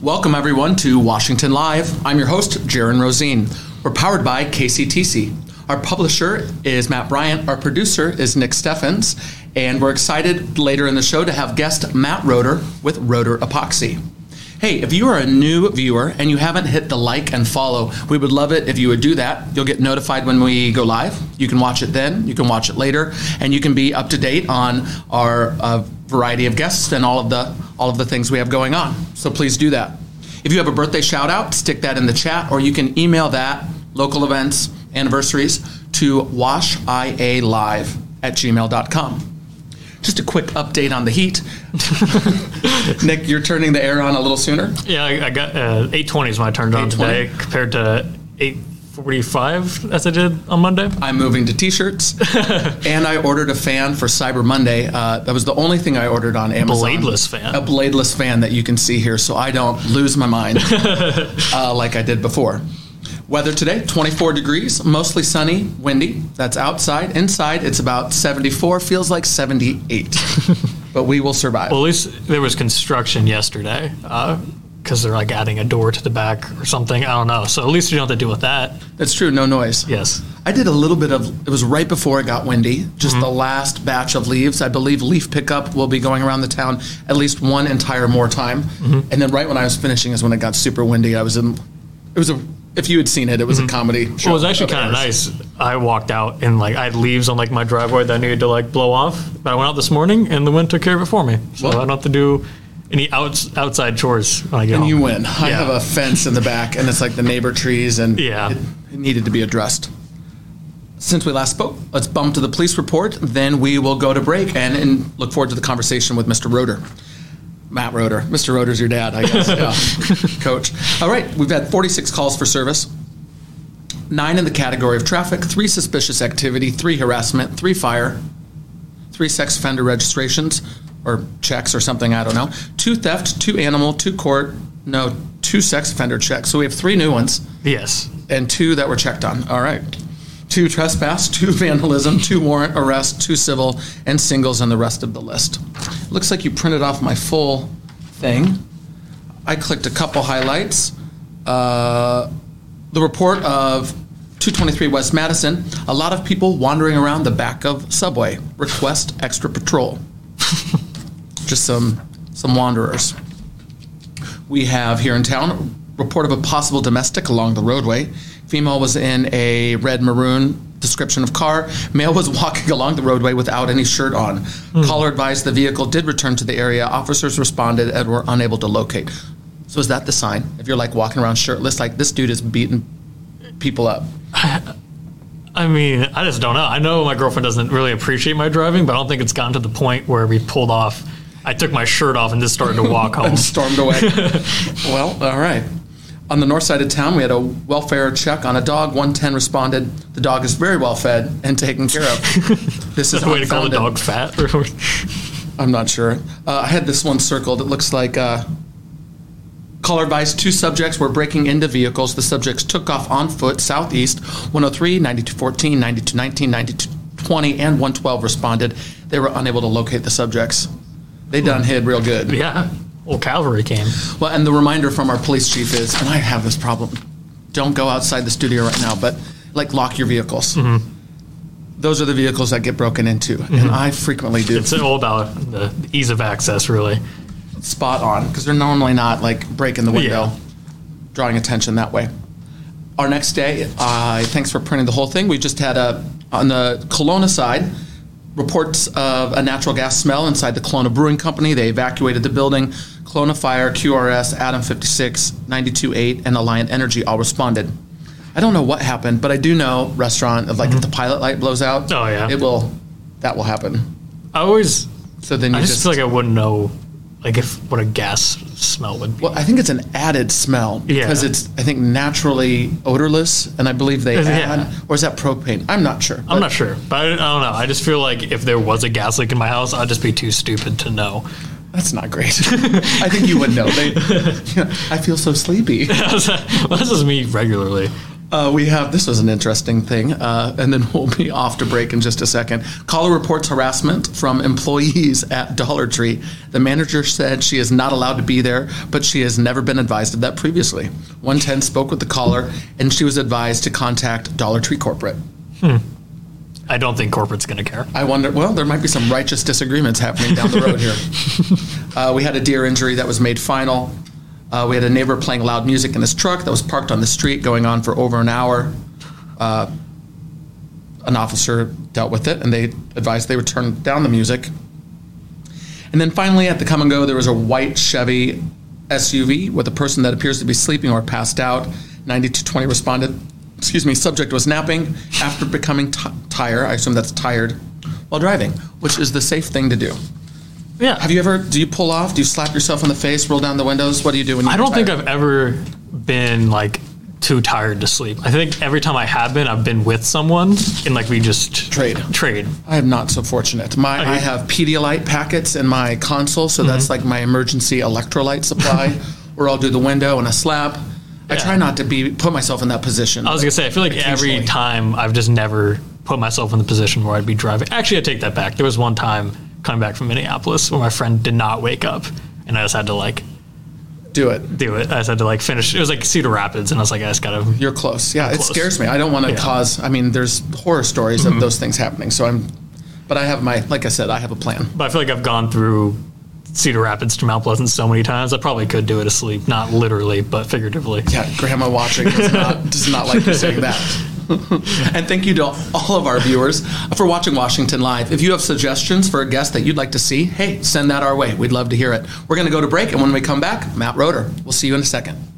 Welcome, everyone, to Washington Live. I'm your host, Jaron Rosien. We're powered by KCTC. Our publisher is Matt Bryant. Our producer is Nick Steffens. And we're excited later in the show to have guest Matt Roder with Roder Epoxy. Hey, if you are a new viewer and you haven't hit the like and follow, we would love it if you would do that. You'll get notified when we go live. You can watch it then, you can watch it later, and you can be up to date on our uh, variety of guests and all of the all of the things we have going on. So please do that. If you have a birthday shout out, stick that in the chat, or you can email that local events, anniversaries to washialive at gmail.com. Just a quick update on the heat. Nick, you're turning the air on a little sooner. Yeah, I, I got uh, 820 is when I turned it on today compared to 845 as I did on Monday. I'm moving to t-shirts, and I ordered a fan for Cyber Monday. Uh, that was the only thing I ordered on Amazon. A bladeless fan. A bladeless fan that you can see here, so I don't lose my mind uh, like I did before. Weather today, 24 degrees, mostly sunny, windy. That's outside. Inside, it's about 74, feels like 78. but we will survive. Well, at least there was construction yesterday because they're like adding a door to the back or something. I don't know. So at least you don't have to deal with that. That's true, no noise. Yes. I did a little bit of, it was right before it got windy, just Mm-hmm. the last batch of leaves. I believe leaf pickup will be going around the town at least one entire more time. Mm-hmm. And then right when I was finishing is when it got super windy. I was in, it was a, if you had seen it, it was a comedy show. Mm-hmm. Well, it was actually kind of nice. I walked out and like I had leaves on like my driveway that I needed to like blow off. But I went out this morning and the wind took care of it for me. So Well- I don't have to do any outs, outside chores when I get And home. you win. I have a fence in the back, and it's like the neighbor trees, and Yeah. it, it needed to be addressed. Since we last spoke, let's bump to the police report. Then we will go to break and, and look forward to the conversation with Mr. Roder. Matt Roder. Mr. Roder's your dad, I guess. Yeah. Coach. All right, we've had 46 calls for service, nine in the category of traffic, three suspicious activity, three harassment, three fire, three sex offender registrations or checks or something, I don't know. Two theft, two animal, two court, no, two sex offender checks. So we have three new ones Yes. and two that were checked on. All right. Two trespass, two vandalism, two warrant arrest, two civil, and singles on the rest of the list. Looks like you printed off my full thing. I clicked a couple highlights. Uh, the report of 223 West Madison, a lot of people wandering around the back of subway. Request extra patrol. Just some some wanderers. We have here in town a report of a possible domestic along the roadway. Female was in a red maroon description of car. Male was walking along the roadway without any shirt on. Hmm. Caller advised the vehicle did return to the area. Officers responded and were unable to locate. So is that the sign? If you're like walking around shirtless, like this dude is beating people up. I mean, I just don't know. I know my girlfriend doesn't really appreciate my driving, but I don't think it's gotten to the point where we pulled off. I took my shirt off and just started to walk home. and stormed away. well, all right. On the north side of town, we had a welfare check on a dog. 110 responded. The dog is very well fed and taken care of. This is the way to call the unfounded. dog fat. I'm not sure. Uh, I had this one circled. It looks like uh, caller advised two subjects were breaking into vehicles. The subjects took off on foot southeast. 103, 9214, 9219, 9220, and 112 responded. They were unable to locate the subjects. They done hid real good. yeah. Well, cavalry came. Well, and the reminder from our police chief is, and I have this problem. Don't go outside the studio right now, but like lock your vehicles. Mm-hmm. Those are the vehicles that get broken into, and I frequently do. It's all about the ease of access, really. spot on because they're normally not like breaking the window, Yeah. drawing attention that way. Our next day, uh, thanks for printing the whole thing. We just had a on the Kalona side reports of a natural gas smell inside the Kalona Brewing Company. They evacuated the building. Kalona Fire, QRS, Adam 56, 92.8, and Alliant Energy all responded. I don't know what happened, but I do know restaurant of like if the pilot light blows out. Mm-hmm. Oh, yeah. it will. That will happen. I always, So then you I just, just feel like I wouldn't know, like if what a gas smell would be. Well, I think it's an added smell because Yeah. it's I think naturally odorless, and I believe they Is add, yeah. or is that propane? I'm not sure. I'm not sure, but I, I don't know. I just feel like if there was a gas leak in my house, I'd just be too stupid to know. That's not great. I think you would know. They, I feel so sleepy. well, this is me regularly. Uh, we have this was an interesting thing, uh, and then we'll be off to break in just a second. Caller reports harassment from employees at Dollar Tree. The manager said she is not allowed to be there, but she has never been advised of that previously. 110 spoke with the caller, and she was advised to contact Dollar Tree corporate. Hmm. I don't think corporate's going to care. I wonder. Well, there might be some righteous disagreements happening down the road here. uh, we had a deer injury that was made final. Uh, we had a neighbor playing loud music in his truck that was parked on the street, going on for over an hour. Uh, an officer dealt with it, and they advised they would turn down the music. And then finally, at the come and go, there was a white Chevy SUV with a person that appears to be sleeping or passed out. 9220 responded. Excuse me. Subject was napping after becoming t- tired. I assume that's tired while driving, which is the safe thing to do. Yeah. Have you ever? Do you pull off? Do you slap yourself in the face? Roll down the windows? What do you do when you? I don't think? I've ever been like too tired to sleep. I think every time I have been, I've been with someone and like we just Trade. Trade. I am not so fortunate. My I have Pedialyte packets in my console, so Mm-hmm. that's like my emergency electrolyte supply, where I'll do the window and a slap. I try not to be put myself in that position. I was gonna say, I feel like every time I've just never put myself in the position where I'd be driving. Actually, I take that back. There was one time coming back from Minneapolis where my friend did not wake up, and I just had to like do it. do it. I just had to like finish. It was like Cedar Rapids, and I was like, I just gotta. You're close. Yeah, it scares me. I don't want to Yeah. Mm-hmm. cause. I mean, there's horror stories of those things happening. So I'm, but I have my. Like I said, I have a plan. But I feel like I've gone through Cedar Rapids to Mount Pleasant so many times. I probably could do it asleep, not literally, but figuratively. Yeah, Grandma watching does not does not like you saying that. and thank you to all of our viewers for watching Washington Live. If you have suggestions for a guest that you'd like to see, hey, send that our way. We'd love to hear it. We're going to go to break, and when we come back, Matt Roder. We'll see you in a second.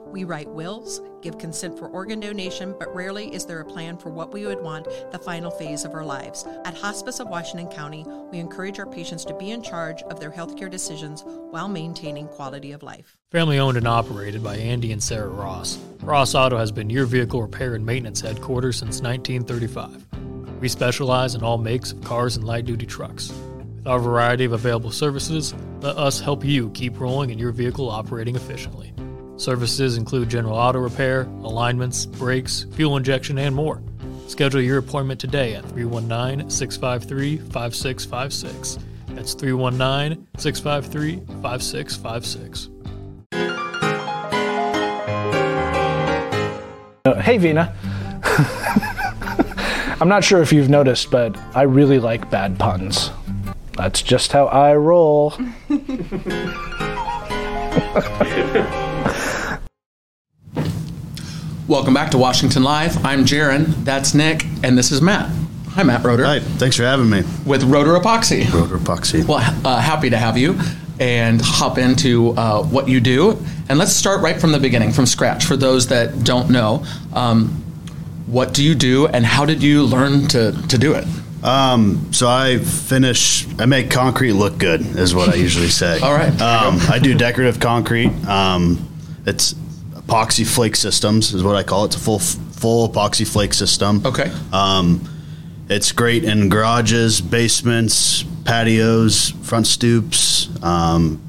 We write wills, give consent for organ donation, but rarely is there a plan for what we would want the final phase of our lives. At Hospice of Washington County, we encourage our patients to be in charge of their healthcare decisions while maintaining quality of life. Family owned and operated by Andy and Sarah Ross. Ross Auto has been your vehicle repair and maintenance headquarters since 1935. We specialize in all makes of cars and light duty trucks. With our variety of available services, let us help you keep rolling and your vehicle operating efficiently. Services include general auto repair, alignments, brakes, fuel injection, and more. Schedule your appointment today at 319 653 5656. That's 319 653 5656. Uh, hey, Vina. I'm not sure if you've noticed, but I really like bad puns. That's just how I roll. Welcome back to Washington Live. I'm Jaron. That's Nick, and this is Matt. Hi, Matt Roder. Hi, thanks for having me. With Roder Epoxy. Roder Epoxy. Well, uh, happy to have you and hop into uh, what you do. And let's start right from the beginning, from scratch. For those that don't know, um, what do you do and how did you learn to, to do it? Um, so I finish. I make concrete look good, is what I usually say. All right, Um, I do decorative concrete. Um, it's epoxy flake systems, is what I call it. It's a full full epoxy flake system. Okay. Um, it's great in garages, basements, patios, front stoops, um,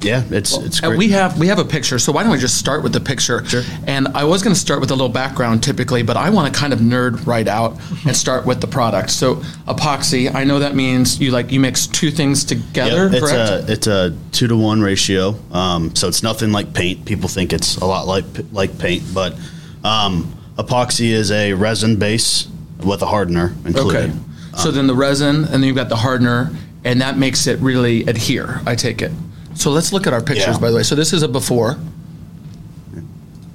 Yeah, it's it's great. And we have we have a picture, so why don't we just start with the picture? Sure. And I was going to start with a little background typically, but I want to kind of nerd right out and start with the product. So epoxy, I know that means you like you mix two things together, Yep, it's correct? a it's a two to one ratio. Um, so it's nothing like paint. People think it's a lot like like paint, but um, epoxy is a resin base with a hardener included. okay. So then the resin, and then you've got the hardener, and that makes it really adhere. I take it. So let's look at our pictures, Yeah. by the way. So this is a before.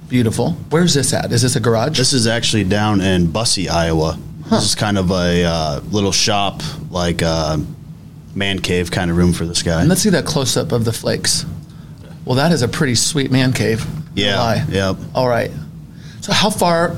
Beautiful. Where's this at? Is this a garage? This is actually down in Bussey, Iowa. This is kind of a uh, little shop, like a man cave kind of room for this guy. and let's see that close up of the flakes. Well, that is a pretty sweet man cave. Yeah, yep. All right. So how far,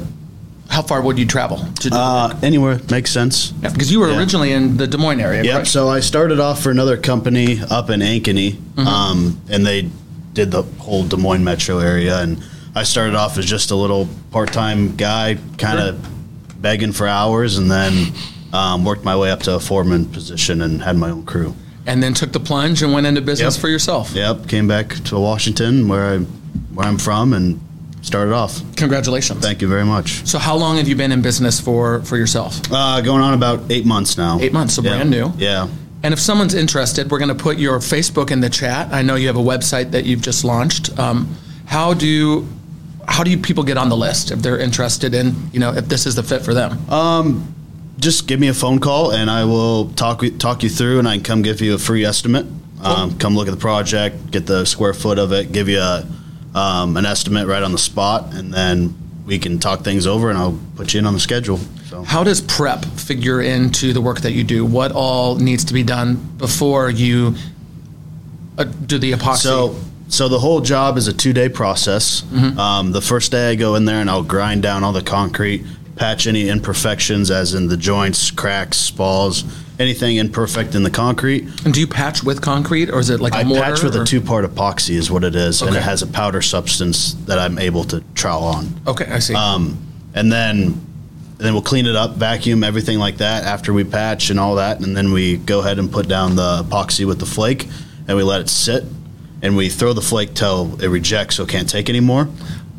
how far would you travel to do? Uh, anywhere makes sense. yeah, because you were yeah. originally in the Des Moines area. Yep. correct? So I started off for another company up in Ankeny, Mm-hmm. um, and they did the whole Des Moines metro area. And I started off as just a little part-time guy, kind of begging for hours, and then um, worked my way up to a foreman position and had my own crew. and then took the plunge and went into business Yep. for yourself. Yep. Came back to Washington, where I where I'm from, and started off. Congratulations. Thank you very much. So how long have you been in business for for yourself? Uh, going on about eight months now. Eight months, so Yeah. brand new. Yeah. And if someone's interested, we're going to put your Facebook in the chat. I know you have a website that you've just launched. Um, how do how do you people get on the list if they're interested in you know if this is the fit for them? just give me a phone call and I will talk talk you through and I can come give you a free estimate. Um, come look at the project, get the square foot of it, give you a, um, an estimate right on the spot, and then we can talk things over and I'll put you in on the schedule. So How does prep figure into the work that you do? What all needs to be done before you uh, do the epoxy? so so the whole job is a two day process. Um, the first day I go in there and I'll grind down all the concrete, patch any imperfections, as in the joints, cracks, spalls, anything imperfect in the concrete. and do you patch with concrete or is it like a I mortar? patch with or- a two-part epoxy is what it is, and it has a powder substance that I'm able to trowel on. Okay, I see. Um, and then, and then we'll clean it up, vacuum, everything like that after we patch and all that, and then we go ahead and put down the epoxy with the flake, and we let it sit, and we throw the flake till it rejects, so it can't take anymore.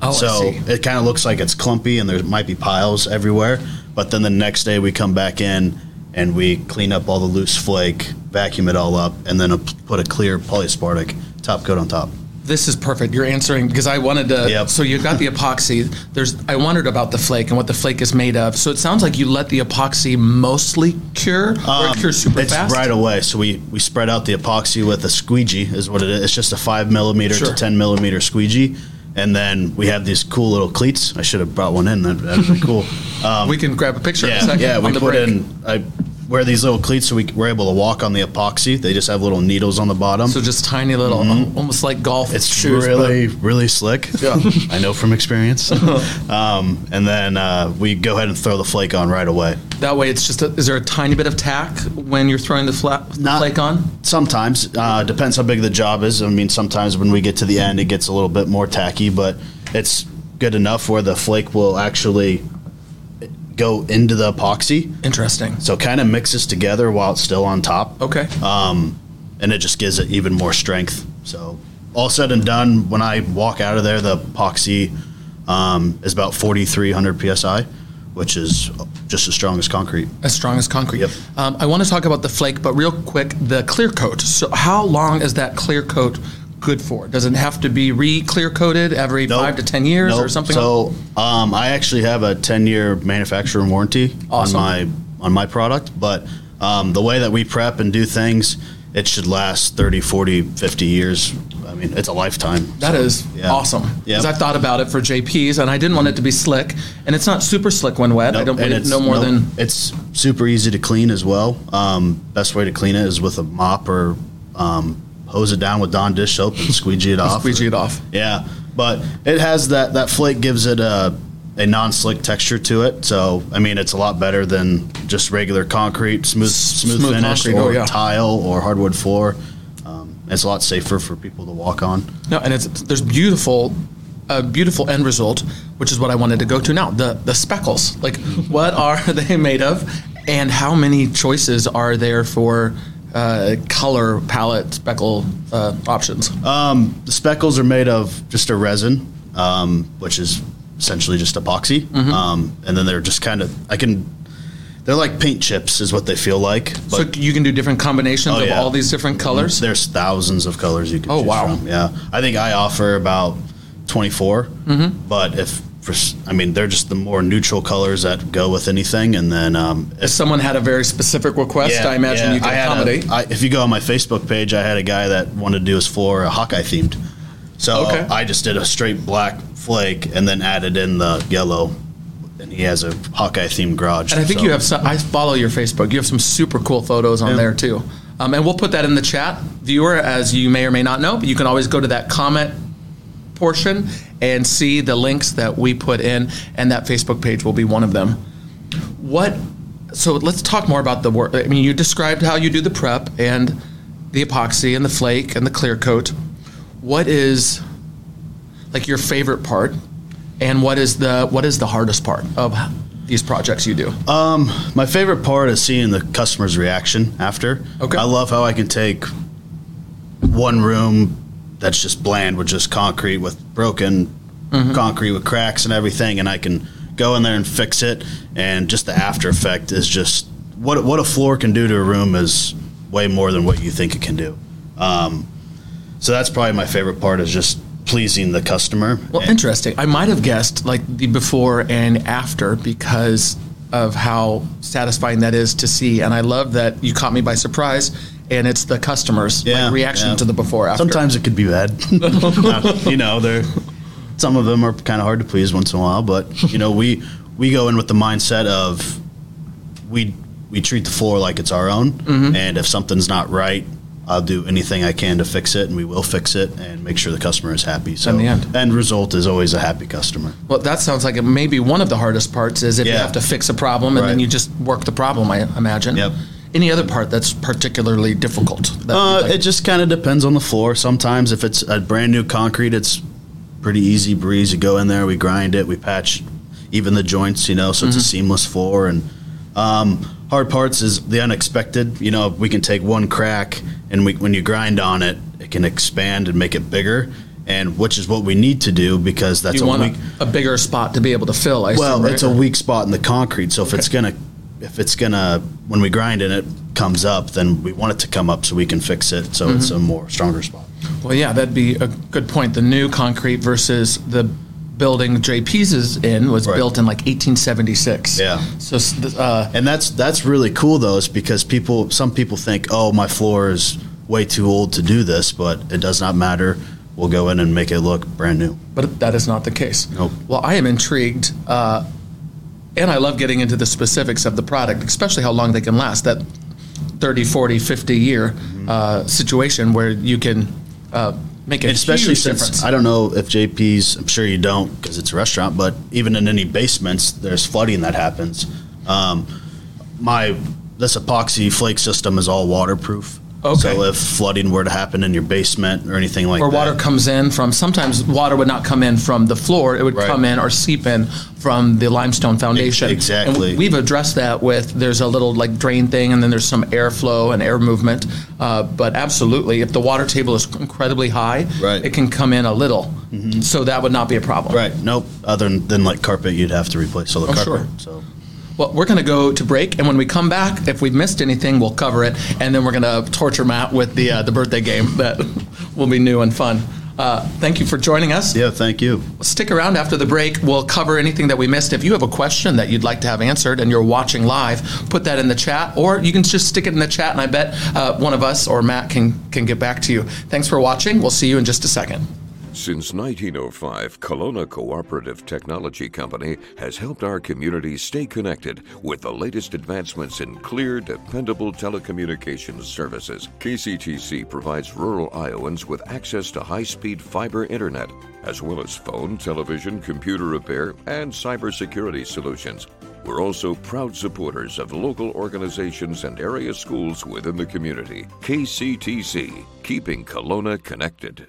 Oh, I so it kind of looks like it's clumpy, and there might be piles everywhere. But then the next day we come back in and we clean up all the loose flake, vacuum it all up, and then a, put a clear polyaspartic top coat on top. This is perfect. You're answering because I wanted to. Yep. So you got the epoxy. There's. I wondered about the flake and what the flake is made of. So it sounds like you let the epoxy mostly cure, or it cures super Um, it's fast. right away. So we, we spread out the epoxy with a squeegee, is what it is. It's just a five millimeter Sure. to ten millimeter squeegee, and then we have these cool little cleats. I should have brought one in. That would be cool. Um, We can grab a picture. in a yeah, second yeah. We put break. in. I wear these little cleats so we, we're able to walk on the epoxy. They just have little needles on the bottom. So just tiny little, almost like golf Mm-hmm. It's shoes. but- really, really slick. Yeah. I know from experience. um, and then uh, we go ahead and throw the flake on right away. that way, it's just. A, is there a tiny bit of tack when you're throwing the fla- Not- flake on? Sometimes uh, depends how big the job is. I mean, sometimes when we get to the end, it gets a little bit more tacky, but it's good enough where the flake will actually go into the epoxy, Interesting. so it kind of mixes together while it's still on top, Okay. um, and it just gives it even more strength. So all said and done, when I walk out of there, the epoxy um, is about 4,300 psi, which is just as strong as concrete. as strong as concrete. Yep. Um, I want to talk about the flake, but real quick, the clear coat. So, how long is that clear coat good for? Does it have to be re-clear coated every Nope. five to ten years or Nope. something? So um, I actually have a 10 year manufacturer warranty Awesome. on my on my product, but um, the way that we prep and do things, it should last 30, 40, 50 years. I mean, it's a lifetime. That So, is yeah. awesome. Because I thought about it for JPs, and I didn't want it to be slick, and it's not super slick when wet. I don't believe it's no more nope, than it's super easy to clean as well. Um, best way to clean it is with a mop or um, hose it down with Dawn dish soap and squeegee it off. squeegee it off. Yeah, but it has that that flake gives it a a non-slick texture to it. So I mean, it's a lot better than just regular concrete, smooth smooth, smooth finish, concrete, or oh, yeah. tile or hardwood floor. Um, it's a lot safer for people to walk on. No, and it's there's beautiful, a beautiful end result, which is what I wanted to go to now. The the speckles, like what are they made of, and how many choices are there for uh, color palette speckle uh, options? Um, the speckles are made of just a resin, um, which is essentially just epoxy. Mm-hmm. Um, and then they're just kind of, I can, they're like paint chips, is what they feel like. so you can do different combinations Oh, of yeah. all these different colors. There's thousands of colors you can Oh, choose wow. from. Yeah. I think I offer about 24. Mm-hmm. But if, for, I mean, they're just the more neutral colors that go with anything. And then, um, If someone had a very specific request, I imagine you I can accommodate. I- if you go on my Facebook page, I had a guy that wanted to do his floor a Hawkeye themed. So Okay. I just did a straight black flake and then added in the yellow. And he has a Hawkeye themed garage. And I think so- you have some, I follow your Facebook. You have some super cool photos on Yeah. there too. Um, and we'll put that in the chat, viewer, as you may or may not know. But you can always go to that comment portion and see the links that we put in, and that Facebook page will be one of them. What? So let's talk more about the work. I mean, you described how you do the prep and the epoxy and the flake and the clear coat. What is like your favorite part, and what is the what is the hardest part of these projects you do? Um, My favorite part is seeing the customer's reaction after. Okay. I love how I can take one room that's just bland with just concrete with broken Mm-hmm. concrete with cracks and everything, and I can go in there and fix it. And just the after effect is just what what a floor can do to a room is way more than what you think it can do. Um, so that's probably my favorite part is just pleasing the customer. Well, And- interesting. I might have guessed like the before and after because of how satisfying that is to see. And I love that you caught me by surprise. And it's the customers' like, reaction yeah. to the before after. Sometimes it could be bad. you know, they're some of them are kind of hard to please once in a while, but you know, we we go in with the mindset of we we treat the floor like it's our own, Mm-hmm. and if something's not right, I'll do anything I can to fix it, and we will fix it and make sure the customer is happy. So In the end. end result is always a happy customer. Well, that sounds like it may be one of the hardest parts is if you have to fix a problem and then you just work the problem, I imagine. Yep. Any other part that's particularly difficult? That Uh, like- it just kind of depends on the floor. Sometimes if it's a brand new concrete, it's pretty easy breeze. You go in there, we grind it, we patch even the joints, you know, so it's a seamless floor. And um, hard parts is the unexpected. You know, we can take one crack, and we, when you grind on it, it can expand and make it bigger. And which is what we need to do because that's you a want weak. a, a bigger spot to be able to fill. I Well, assume, right? it's a weak spot in the concrete. So if it's gonna, if it's gonna, when we grind and it comes up. Then we want it to come up so we can fix it. So it's Mm-hmm. a more stronger spot. Well, yeah, that'd be a good point. The new concrete versus the building JP's is in was Right. built in like 1876. Yeah. So, uh, And that's that's really cool though, is because people some people think, oh, my floor is way too old to do this, but it does not matter. We'll go in and make it look brand new. but that is not the case. Nope. Well, I am intrigued, uh, and I love getting into the specifics of the product, especially how long they can last. That 30, 40, 50 year uh, situation where you can uh, make a especially huge since difference. I don't know if JP's, I'm sure you don't because it's a restaurant, but even in any basements, there's flooding that happens. Um, my this epoxy flake system is all waterproof. Okay. So if flooding were to happen in your basement or anything like or that, water comes in from sometimes water would not come in from the floor it would Right. come in or seep in from the limestone foundation Ex- exactly. and we've addressed that with there's a little like drain thing and then there's some airflow and air movement uh, but absolutely if the water table is incredibly high Right. Mm-hmm. it can come in a little so that would not be a problem right? Nope. Other than, than like carpet, you'd have to replace all the Oh, carpet. sure. So. Well, we're going to go to break, and when we come back, if we've missed anything, we'll cover it, and then we're going to torture Matt with the uh, the birthday game that will be new and fun. Uh, thank you for joining us. Yeah, thank you. Stick around after the break. We'll cover anything that we missed. If you have a question that you'd like to have answered and you're watching live, put that in the chat, or you can just stick it in the chat, and I bet uh, one of us or Matt can can get back to you. Thanks for watching. We'll see you in just a second. Since 1905, Kalona Cooperative Technology Company has helped our community stay connected with the latest advancements in clear, dependable telecommunications services. KCTC provides rural Iowans with access to high speed fiber internet, as well as phone, television, computer repair, and cybersecurity solutions. We're also proud supporters of local organizations and area schools within the community. KCTC, keeping Kalona connected.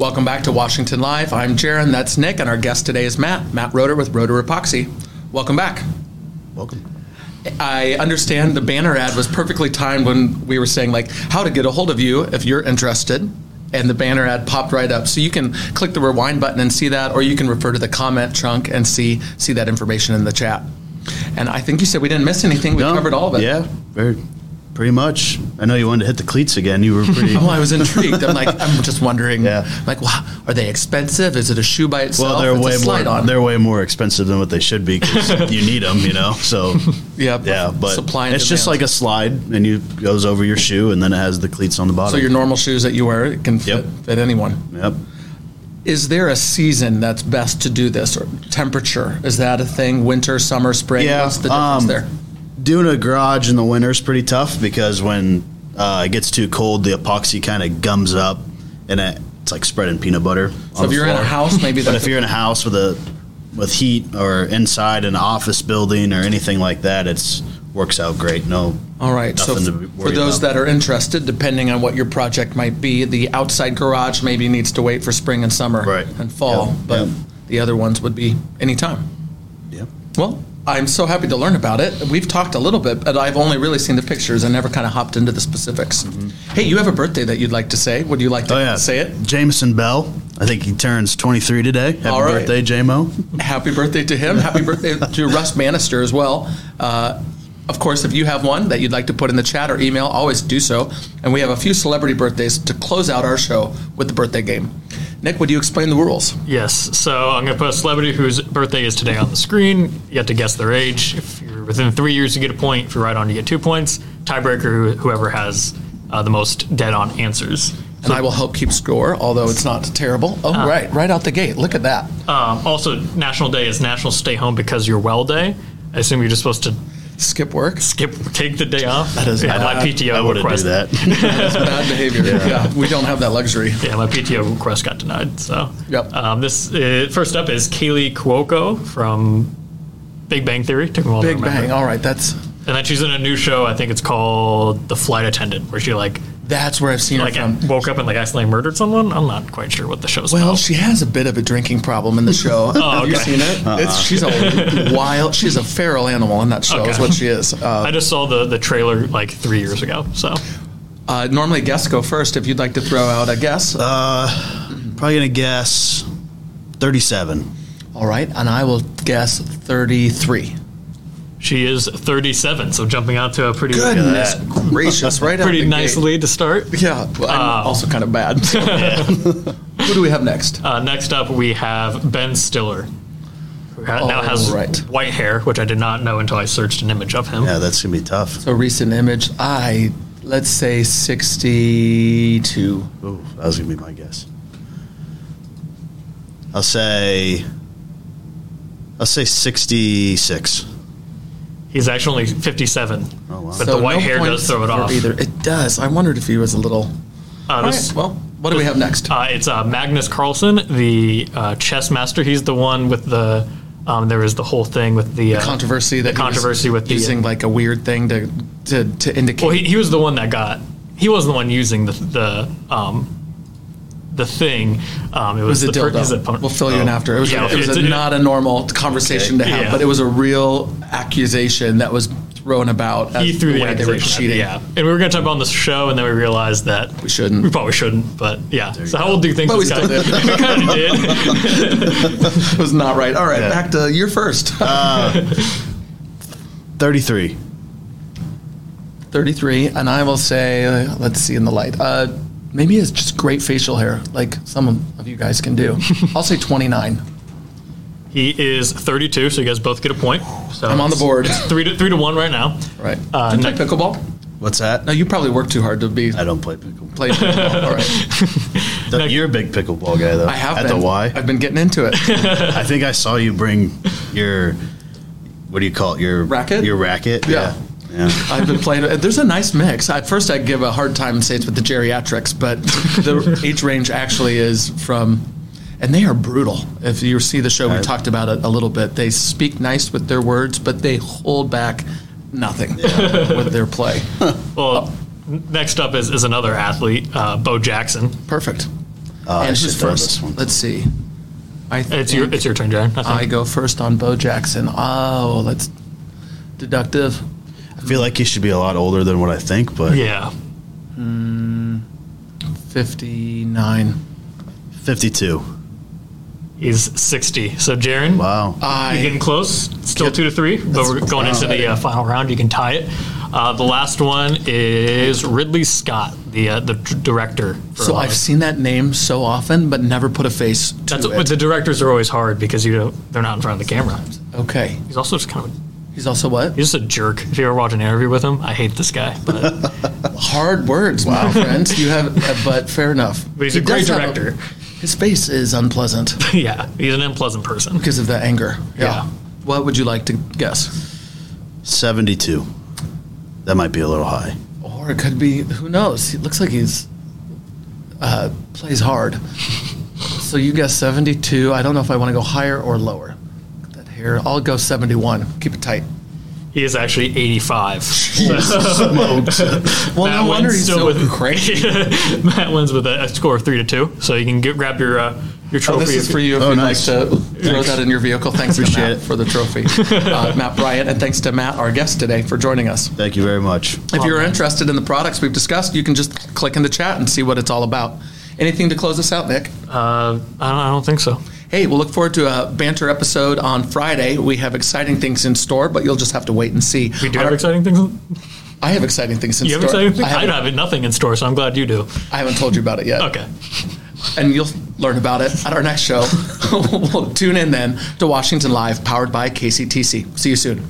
Welcome back to Washington Live. I'm Jaron, that's Nick, and our guest today is Matt, Matt Roder with Roder Epoxy. Welcome back. Welcome. I understand the banner ad was perfectly timed when we were saying like how to get a hold of you if you're interested. And the banner ad popped right up. So you can click the rewind button and see that, or you can refer to the comment chunk and see see that information in the chat. And I think you said we didn't miss anything. We No, covered all of it. Yeah, very, pretty much. I know you wanted to hit the cleats again. You were pretty. Oh, I was intrigued. I'm like, I'm just wondering. Yeah. Like, wow, are they expensive? Is it a shoe by itself? well, they're It's way more. on. They're way more expensive than what they should be because you need them, you know. So yeah, yeah, but supply and it's just like a slide, and you goes over your shoe, and then it has the cleats on the bottom. So your normal shoes that you wear it can fit, Yep. fit anyone. Yep. Is there a season that's best to do this, or temperature? Is that a thing? Winter, summer, spring? Yeah, What's the difference um, there? Doing a garage in the winter is pretty tough because when uh, it gets too cold, the epoxy kind of gums up, and it, it's like spreading peanut butter. So if you're in a house, maybe but if you're in a house with a with heat or inside an office building or anything like that, it's works out great. No, all right. So for those about. that are interested, depending on what your project might be, the outside garage maybe needs to wait for spring and summer Right. and fall, Yep. but Yep. the other ones would be anytime. yeah. Well, I'm so happy to learn about it. We've talked a little bit, but I've only really seen the pictures and never kind of hopped into the specifics. Hey, you have a birthday that you'd like to say? Would you like to Mm-hmm. Oh yeah, say it? Jameson Bell. I think he turns 23 today. Happy All right. birthday, JMO. Happy birthday to him. Happy birthday to Russ Bannister as well. Uh, of course, if you have one that you'd like to put in the chat or email, always do so. And we have a few celebrity birthdays to close out our show with the birthday game. Nick, would you explain the rules? Yes. So I'm going to put a celebrity whose birthday is today on the screen. You have to guess their age. If you're within three years, you get a point. If you're right on, you get two points. Tiebreaker, whoever has uh, the most dead on answers. And I will help keep score, although it's not terrible. Oh, right, right out the gate. Look at that. Um, also, National Day is National Stay Home Because You're Well Day. I assume you're just supposed to Skip work. skip, take the day off. That is yeah, my. PTO I wouldn't request. do that. That's bad behavior. Yeah. we don't have that luxury. Yeah, my PTO request got denied. So, Yep. Um, this uh, first up is Kaley Cuoco from Big Bang Theory. Took me a while to Big remember. bang. All right, that's And then she's in a new show. I think it's called The Flight Attendant, where she like that's where I've seen like her from. woke up and like accidentally murdered someone. I'm not quite sure what the show's Well, about. Well, she has a bit of a drinking problem in the show. Have you okay. seen it? It's, she's a wild. She's a feral animal in that show. Is what she is. Uh, I just saw the the trailer like three years ago. So uh, normally, guests go first. If you'd like to throw out a guess, Probably gonna guess 37. all right, and I will guess thirty-three. She is 37. So jumping out to a pretty Goodness gracious! Right, out pretty the nice gate. lead to start. Yeah, well, I'm also kind of bad. Who do we have next? Uh, next up, we have Ben Stiller, who ha- now Oh, has right. white hair, which I did not know until I searched an image of him. Yeah, that's gonna be tough. So recent image. I let's say sixty-two. Ooh, that was gonna be my guess. I'll say. I'll say 66. He's actually only 57. Oh, wow. But So the white no hair points does throw it for off. Either it does. I wondered if he was a little. Uh, All this- right, well, what do we have next? Uh, it's uh, Magnus Carlsen, the uh, chess master. He's the one with the Um, there was the whole thing with the, uh, Controversy that the he was controversy with the using like a weird thing to to, to indicate. Well, he, he was the one that got. He wasn't the one using the the um, the thing. Um, it it was was, a the dildo. opponent. We'll fill you in after. It was, Yeah, it was a, a- not a normal conversation to have, Yeah. but it was a real accusation that was thrown about. As he threw the way they were accusation. cheating. Yeah, and we were going to talk about on the show, and then we realized that We shouldn't. We probably shouldn't, but yeah. So how old do you think But we this still guy? did. we kind of did. It was not right. All right, Yeah. back to your first. 33. 33, and I will say, uh, let's see in the light. Uh, maybe it's just great facial hair, like some of you guys can do. I'll say 29. He is 32, so you guys both get a point. So I'm on the board. It's three to three to one right now. Right. Uh, Do you play pickleball? What's that? No, you probably work too hard to be I don't play pickleball. play pickleball. All right. The- You're a big pickleball guy, though. I have At been. the Y. I've been getting into it. I think I saw you bring your, what do you call it? Your Racket? Your racket. Yeah. Yeah. I've been playing. There's a nice mix. At first, I'd give a hard time and say it's with the geriatrics, but the age range actually is from, and they are brutal. If you see the show, we talked about it a little bit. They speak nice with their words, but they hold back nothing with their play. Well, n- next up is, is another athlete, uh, Bo Jackson. Perfect. I and should who's first? one. Let's see. I It's your think it's your turn, Jaron. I. I go first on Bo Jackson. Oh, that's deductive. I feel like he should be a lot older than what I think, but yeah. 59. 52. He's 60. So, Jaron, Wow. I you're getting close. Still two to three, but we're going into the uh, final round. You can tie it. Uh, the last one is Ridley Scott, the uh, the d- director. For So I've of- seen that name so often, but never put a face to That's it. what the directors are always hard because you know they're not in front of the camera. okay. He's also just kind of He's also what? he's just a jerk. If you ever watch an interview with him, I hate this guy. But, Hard words, my friend. You have, uh, but fair enough. but he's a He great does have director. his face is unpleasant yeah, he's an unpleasant person. because of the anger. Yeah. What would you like to guess? 72. That might be a little high. Or it could be, who knows? He looks like he's uh, plays hard. So you guess 72. I don't know if I want to go higher or lower. That hair. I'll go 71. Keep it tight. He is actually 85. Well, Matt no wonder wins he's so with crazy. Matt wins with a, a score of three to two, so you can get, grab your uh, your Oh, trophy. this is for you if Oh, you'd nice. like to throw that in your vehicle. Thanks to Appreciate Matt it. for the trophy. Uh, Matt Bryant, and thanks to Matt, our guest today, for joining us. Thank you very much. If you're interested in the products we've discussed, you can just click in the chat and see what it's all about. Anything to close us out, Nick? Uh, I, don't, I don't think so. Hey, we'll look forward to a banter episode on Friday. We have exciting things in store, but you'll just have to wait and see. We do On have our- exciting things. in- I have exciting things in You have store. exciting things. I I, have nothing in store, so I'm glad you do. I haven't told you about it yet. Okay. And you'll learn about it at our next show. we'll tune in then to Washington Live, powered by KCTC. See you soon.